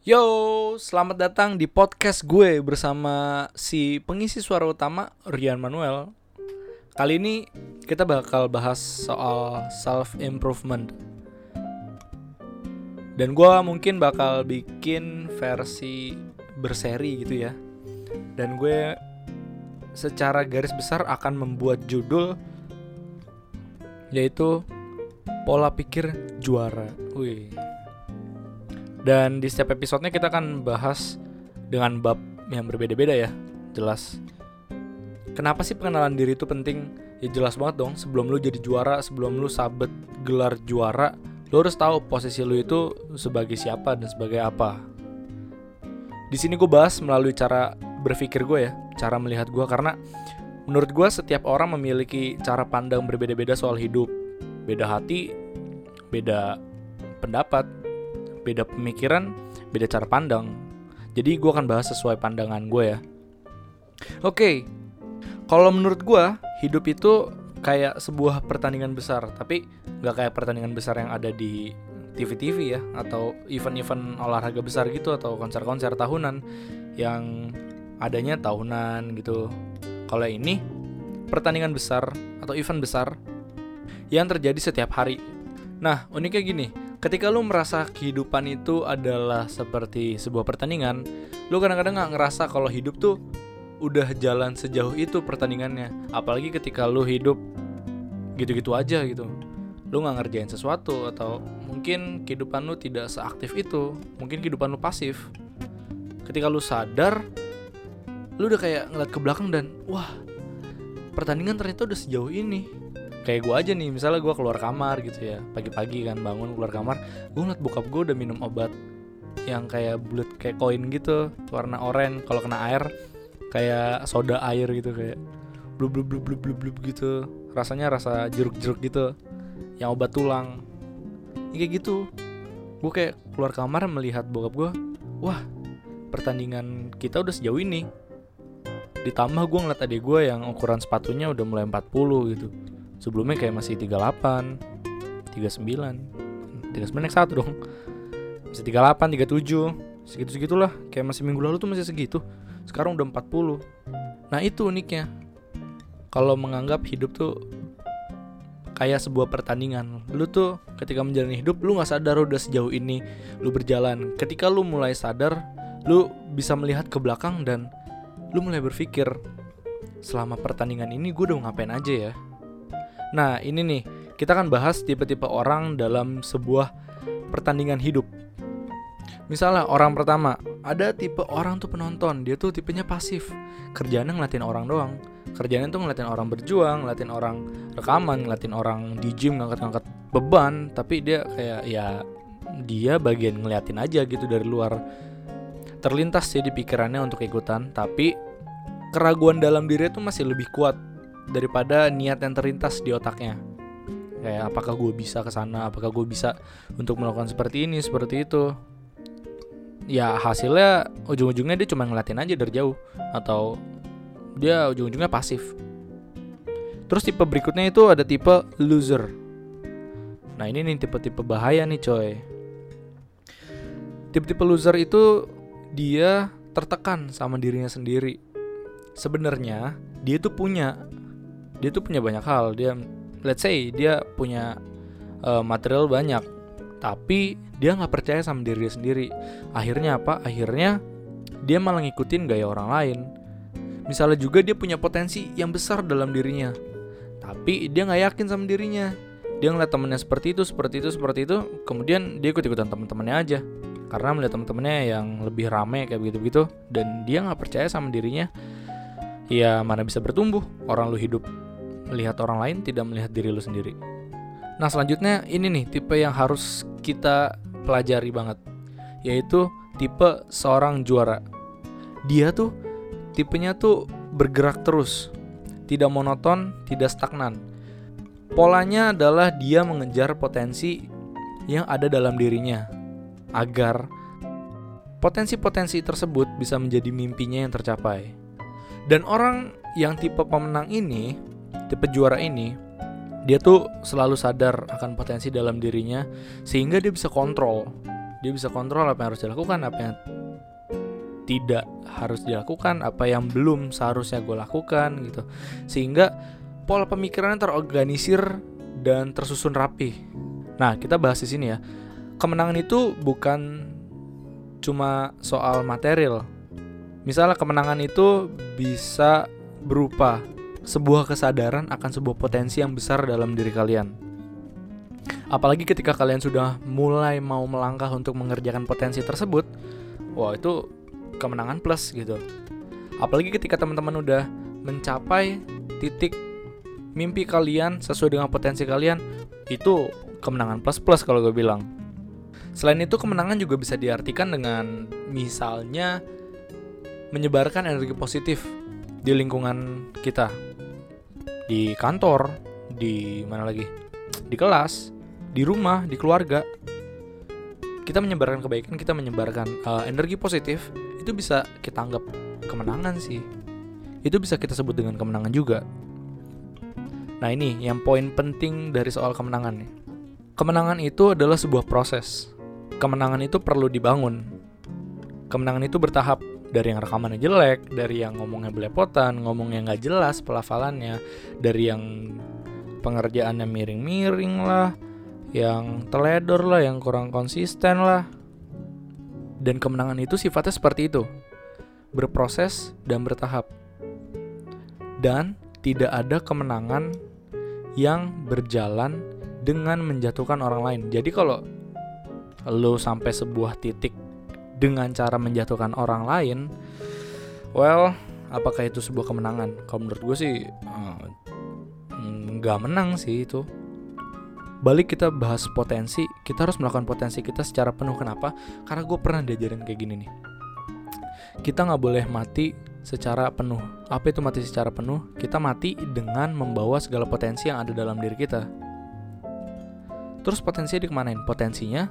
Yo, selamat datang di podcast gue bersama si pengisi suara utama Rian Manuel. Kali ini kita bakal bahas soal self improvement. Dan gue mungkin bakal bikin versi berseri gitu ya. Dan gue secara garis besar akan membuat judul yaitu pola pikir juara. Wih. Dan di setiap episodenya kita akan bahas dengan bab yang berbeda-beda ya, jelas. Kenapa sih pengenalan diri itu penting? Ya jelas banget dong, sebelum lu jadi juara, sebelum lu sabet gelar juara, lu harus tahu posisi lu itu sebagai siapa dan sebagai apa. Di sini gue bahas melalui cara berpikir gue ya, cara melihat gue karena menurut gue setiap orang memiliki cara pandang berbeda-beda soal hidup, beda hati, beda pendapat, beda pemikiran, beda cara pandang. Jadi gue akan bahas sesuai pandangan gue ya. Oke, kalau menurut gue hidup itu kayak sebuah pertandingan besar, tapi nggak kayak pertandingan besar yang ada di TV-TV ya, atau event-event olahraga besar gitu, atau konser-konser tahunan yang adanya tahunan gitu. Kalau ini pertandingan besar atau event besar yang terjadi setiap hari. Nah, uniknya gini, ketika lu merasa kehidupan itu adalah seperti sebuah pertandingan, lu kadang-kadang nggak ngerasa kalau hidup tuh udah jalan sejauh itu pertandingannya. Apalagi ketika lu hidup gitu-gitu aja gitu. Lu nggak ngerjain sesuatu atau mungkin kehidupan lu tidak seaktif itu. Mungkin kehidupan lu pasif. Ketika lu sadar, lu udah kayak ngeliat ke belakang dan wah, pertandingan ternyata udah sejauh ini kayak gue aja nih misalnya gue keluar kamar gitu ya. Pagi-pagi kan bangun keluar kamar gue ngeliat bokap gue udah minum obat yang kayak bulat kayak koin gitu warna oranye. Kalau kena air kayak soda air gitu kayak blub blub blub blub blub blub gitu. Rasanya rasa jeruk-jeruk gitu yang obat tulang. Ya, kayak gitu. Gue kayak keluar kamar melihat bokap gue wah pertandingan kita udah sejauh ini. Ditambah gue ngeliat adik gue yang ukuran sepatunya udah mulai 40 gitu sebelumnya kayak masih 38 39 39 naik satu dong. Masih 38 37 segitu segitulah kayak masih minggu lalu tuh masih segitu. Sekarang udah 40 nah itu uniknya. Kalau menganggap hidup tuh kayak sebuah pertandingan. Lu tuh ketika menjalani hidup lu nggak sadar udah sejauh ini lu berjalan. Ketika lu mulai sadar lu bisa melihat ke belakang dan lu mulai berpikir selama pertandingan ini gue udah ngapain aja ya Nah, ini nih, kita akan bahas tipe-tipe orang dalam sebuah pertandingan hidup. Misalnya orang pertama, ada tipe orang tuh penonton, dia tuh tipenya pasif. Kerjanya ngeliatin orang doang. Kerjanya tuh ngeliatin orang berjuang, ngeliatin orang rekaman, ngeliatin orang di gym ngangkat-ngangkat beban, tapi dia kayak ya dia bagian ngeliatin aja gitu dari luar. Terlintas sih di pikirannya untuk ikutan, tapi keraguan dalam diri itu masih lebih kuat daripada niat yang terlintas di otaknya. Kayak apakah gue bisa ke sana? Apakah gue bisa untuk melakukan seperti ini seperti itu? Ya hasilnya ujung-ujungnya dia cuma ngeliatin aja dari jauh. Atau dia ujung-ujungnya pasif. Terus tipe berikutnya itu ada tipe loser. Nah ini nih tipe-tipe bahaya nih coy. Tipe-tipe loser itu dia tertekan sama dirinya sendiri. Sebenarnya dia itu punya dia tuh punya banyak hal. Dia let's say dia punya uh, material banyak tapi dia nggak percaya sama diri dia sendiri. Akhirnya apa? Akhirnya dia malah ngikutin gaya orang lain. Misalnya juga dia punya potensi yang besar dalam dirinya tapi dia nggak yakin sama dirinya. Dia ngeliat temennya seperti itu seperti itu seperti itu kemudian dia ikut ikutan teman-temannya aja. Karena melihat teman-temannya yang lebih rame kayak begitu begitu dan dia nggak percaya sama dirinya ya mana bisa bertumbuh. Orang lu hidup melihat orang lain tidak melihat diri lu sendiri. Nah selanjutnya ini nih tipe yang harus kita pelajari banget yaitu tipe seorang juara. Dia tuh tipenya tuh bergerak terus, tidak monoton, tidak stagnan. Polanya adalah dia mengejar potensi yang ada dalam dirinya agar potensi-potensi tersebut bisa menjadi mimpinya yang tercapai. Dan orang yang tipe pemenang ini tipe juara ini dia tuh selalu sadar akan potensi dalam dirinya sehingga dia bisa kontrol. Dia bisa kontrol apa yang harus dilakukan apa yang tidak harus dilakukan apa yang belum seharusnya gue lakukan gitu. Sehingga pola pemikirannya terorganisir dan tersusun rapi nah kita bahas di sini ya. Kemenangan itu bukan cuma soal material. Misalnya kemenangan itu bisa berupa sebuah kesadaran akan sebuah potensi yang besar dalam diri kalian. Apalagi ketika kalian sudah mulai mau melangkah untuk mengerjakan potensi tersebut wah itu kemenangan plus gitu. Apalagi ketika teman-teman udah mencapai titik mimpi kalian sesuai dengan potensi kalian itu kemenangan plus plus kalau gue bilang. Selain itu kemenangan juga bisa diartikan dengan misalnya menyebarkan energi positif di lingkungan kita di kantor di mana lagi? Di kelas di rumah di keluarga. Kita menyebarkan kebaikan kita menyebarkan uh, energi positif itu bisa kita anggap kemenangan sih. Itu bisa kita sebut dengan kemenangan juga. Nah ini yang poin penting dari soal kemenangan nih. Kemenangan itu adalah sebuah proses. Kemenangan itu perlu dibangun. Kemenangan itu bertahap dari yang rekamannya jelek, dari yang ngomongnya belepotan, ngomongnya nggak jelas pelafalannya, dari yang pengerjaannya miring-miring lah, yang teledor lah, yang kurang konsisten lah. Dan kemenangan itu sifatnya seperti itu. Berproses dan bertahap. Dan tidak ada kemenangan yang berjalan dengan menjatuhkan orang lain. Jadi kalau lo sampai sebuah titik dengan cara menjatuhkan orang lain, well, apakah itu sebuah kemenangan? Kalau menurut gue sih eh, nggak menang sih itu. Balik kita bahas potensi kita harus melakukan potensi kita secara penuh. Kenapa? Karena gue pernah diajarin kayak gini nih. Kita nggak boleh mati secara penuh. Apa itu mati secara penuh? Kita mati dengan membawa segala potensi yang ada dalam diri kita. Terus potensinya dikemanain? Potensinya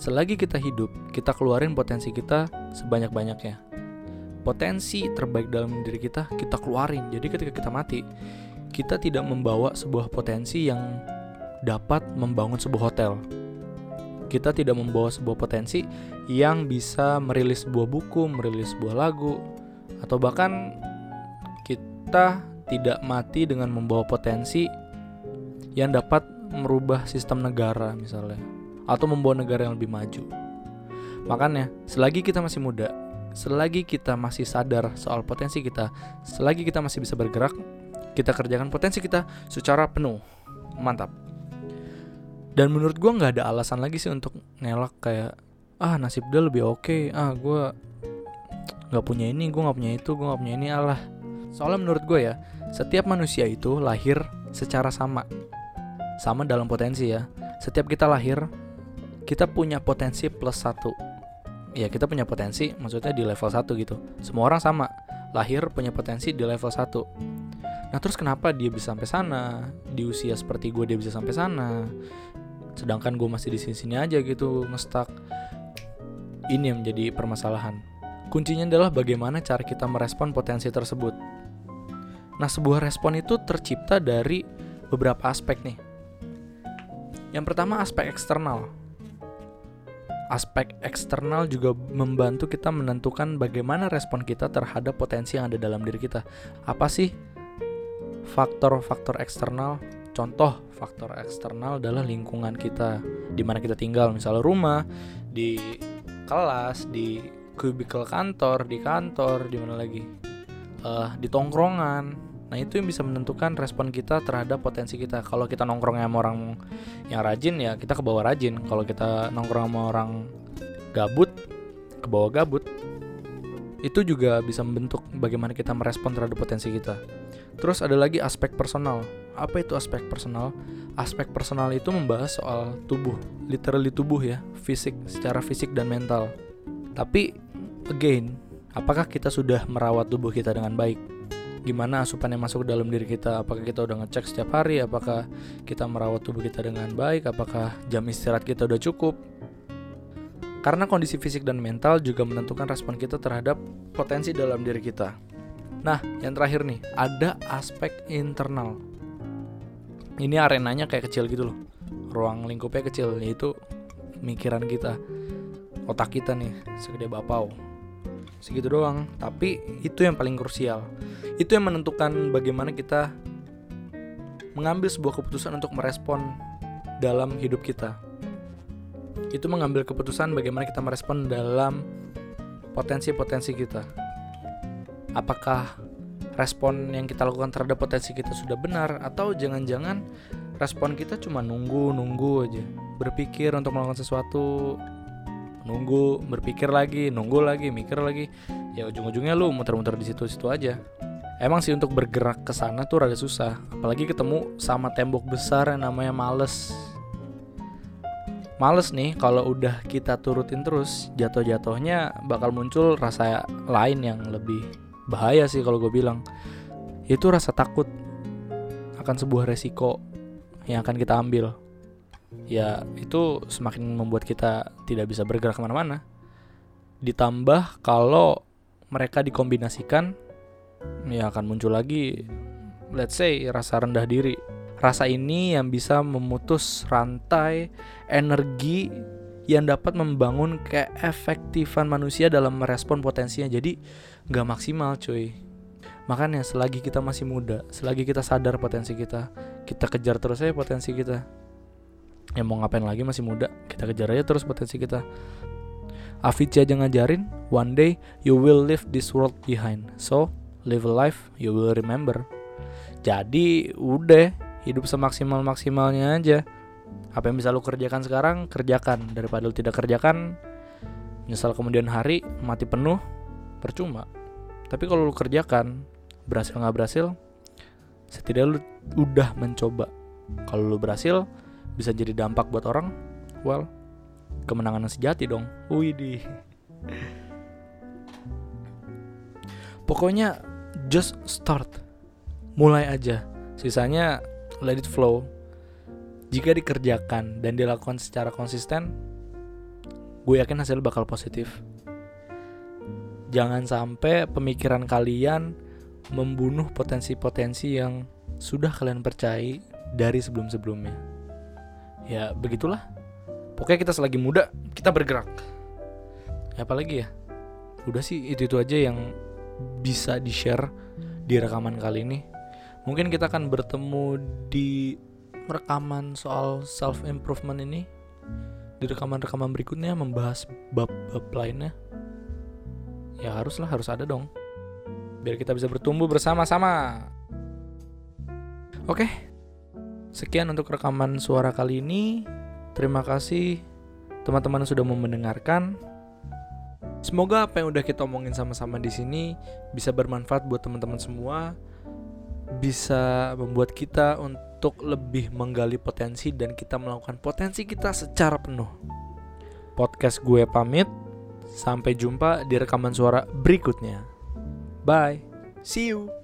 selagi kita hidup kita keluarin potensi kita sebanyak-banyaknya. Potensi terbaik dalam diri kita kita keluarin. Jadi ketika kita mati kita tidak membawa sebuah potensi yang dapat membangun sebuah hotel. Kita tidak membawa sebuah potensi yang bisa merilis sebuah buku, merilis sebuah lagu, atau bahkan kita tidak mati dengan membawa potensi yang dapat merubah sistem negara misalnya, atau membawa negara yang lebih maju. Makanya, selagi kita masih muda, selagi kita masih sadar soal potensi kita, selagi kita masih bisa bergerak, kita kerjakan potensi kita secara penuh. Mantap dan menurut gue nggak ada alasan lagi sih untuk ngelak kayak ah nasib dia lebih oke okay. ah gue nggak punya ini gue nggak punya itu gue nggak punya ini Allah soalnya menurut gue ya setiap manusia itu lahir secara sama sama dalam potensi ya setiap kita lahir kita punya potensi plus satu. Ya kita punya potensi maksudnya di level satu gitu. Semua orang sama. Lahir punya potensi di level satu. Nah terus kenapa dia bisa sampai sana? Di usia seperti gue dia bisa sampai sana. Sedangkan gue masih di sini-sini aja gitu ngestak ini yang menjadi permasalahan. Kuncinya adalah bagaimana cara kita merespon potensi tersebut. Nah sebuah respon itu tercipta dari beberapa aspek nih. Yang pertama aspek eksternal aspek eksternal juga membantu kita menentukan bagaimana respon kita terhadap potensi yang ada dalam diri kita. Apa sih faktor-faktor eksternal? Contoh faktor eksternal adalah lingkungan kita, di mana kita tinggal, misalnya rumah, di kelas, di kubikel kantor, di kantor, di mana lagi, uh, di tongkrongan. Nah itu yang bisa menentukan respon kita terhadap potensi kita. Kalau kita nongkrong sama orang yang rajin ya kita ke bawah rajin. Kalau kita nongkrong sama orang gabut, ke bawah gabut. Itu juga bisa membentuk bagaimana kita merespon terhadap potensi kita. Terus ada lagi aspek personal apa itu aspek personal? Aspek personal itu membahas soal tubuh, literally tubuh ya, fisik, secara fisik dan mental. Tapi again, apakah kita sudah merawat tubuh kita dengan baik? Gimana asupan yang masuk dalam diri kita? Apakah kita udah ngecek setiap hari? Apakah kita merawat tubuh kita dengan baik? Apakah jam istirahat kita udah cukup? Karena kondisi fisik dan mental juga menentukan respon kita terhadap potensi dalam diri kita. Nah, yang terakhir nih, ada aspek internal ini arenanya kayak kecil gitu loh ruang lingkupnya kecil yaitu mikiran kita otak kita nih segede bapau segitu doang. Tapi itu yang paling krusial. Itu yang menentukan bagaimana kita mengambil sebuah keputusan untuk merespon dalam hidup kita. Itu mengambil keputusan bagaimana kita merespon dalam potensi-potensi kita. Apakah respon yang kita lakukan terhadap potensi kita sudah benar atau jangan-jangan respon kita cuma nunggu nunggu aja. Berpikir untuk melakukan sesuatu nunggu berpikir lagi nunggu lagi mikir lagi. Ya ujung-ujungnya lu muter-muter di situ-situ aja. Emang sih untuk bergerak ke sana tuh rada susah. Apalagi ketemu sama tembok besar yang namanya males. Males nih kalau udah kita turutin terus jatuh-jatuhnya bakal muncul rasa lain yang lebih bahaya sih kalau gue bilang. Itu rasa takut akan sebuah resiko yang akan kita ambil ya itu semakin membuat kita tidak bisa bergerak ke mana-mana. Ditambah kalau mereka dikombinasikan ya akan muncul lagi let's say rasa rendah diri. Rasa ini yang bisa memutus rantai energi yang dapat membangun keefektifan manusia dalam merespon potensinya. Jadi nggak maksimal cuy. Makanya selagi kita masih muda selagi kita sadar potensi kita kita kejar terus aja potensi kita yang mau ngapain lagi masih muda. Kita kejar aja terus potensi kita. Avicii aja ngajarin one day you will leave this world behind. So live a life you will remember. Jadi udah hidup semaksimal maksimalnya aja. Apa yang bisa lu kerjakan sekarang kerjakan. Daripada lu tidak kerjakan menyesal kemudian hari mati penuh percuma. Tapi kalau lu kerjakan berhasil nggak berhasil setidaknya lu udah mencoba. Kalau lu berhasil bisa jadi dampak buat orang? Well kemenangan yang sejati dong. Widih. Pokoknya just start. Mulai aja. Sisanya let it flow. Jika dikerjakan dan dilakukan secara konsisten gue yakin hasil bakal positif. Jangan sampai pemikiran kalian membunuh potensi-potensi yang sudah kalian percayai dari sebelum-sebelumnya. Ya, begitulah. Pokoknya kita selagi muda, kita bergerak. Ya, apalagi ya? Udah sih itu-itu aja yang bisa di-share di rekaman kali ini. Mungkin kita akan bertemu di rekaman soal self improvement ini di rekaman-rekaman berikutnya membahas bab-bab lainnya. Ya haruslah harus ada dong biar kita bisa bertumbuh bersama-sama. Oke, sekian untuk rekaman suara kali ini. Terima kasih teman-teman sudah mau mendengarkan. Semoga apa yang udah kita omongin sama-sama di sini bisa bermanfaat buat teman-teman semua, bisa membuat kita untuk lebih menggali potensi dan kita melakukan potensi kita secara penuh. Podcast gue pamit, sampai jumpa di rekaman suara berikutnya. Bye. See you.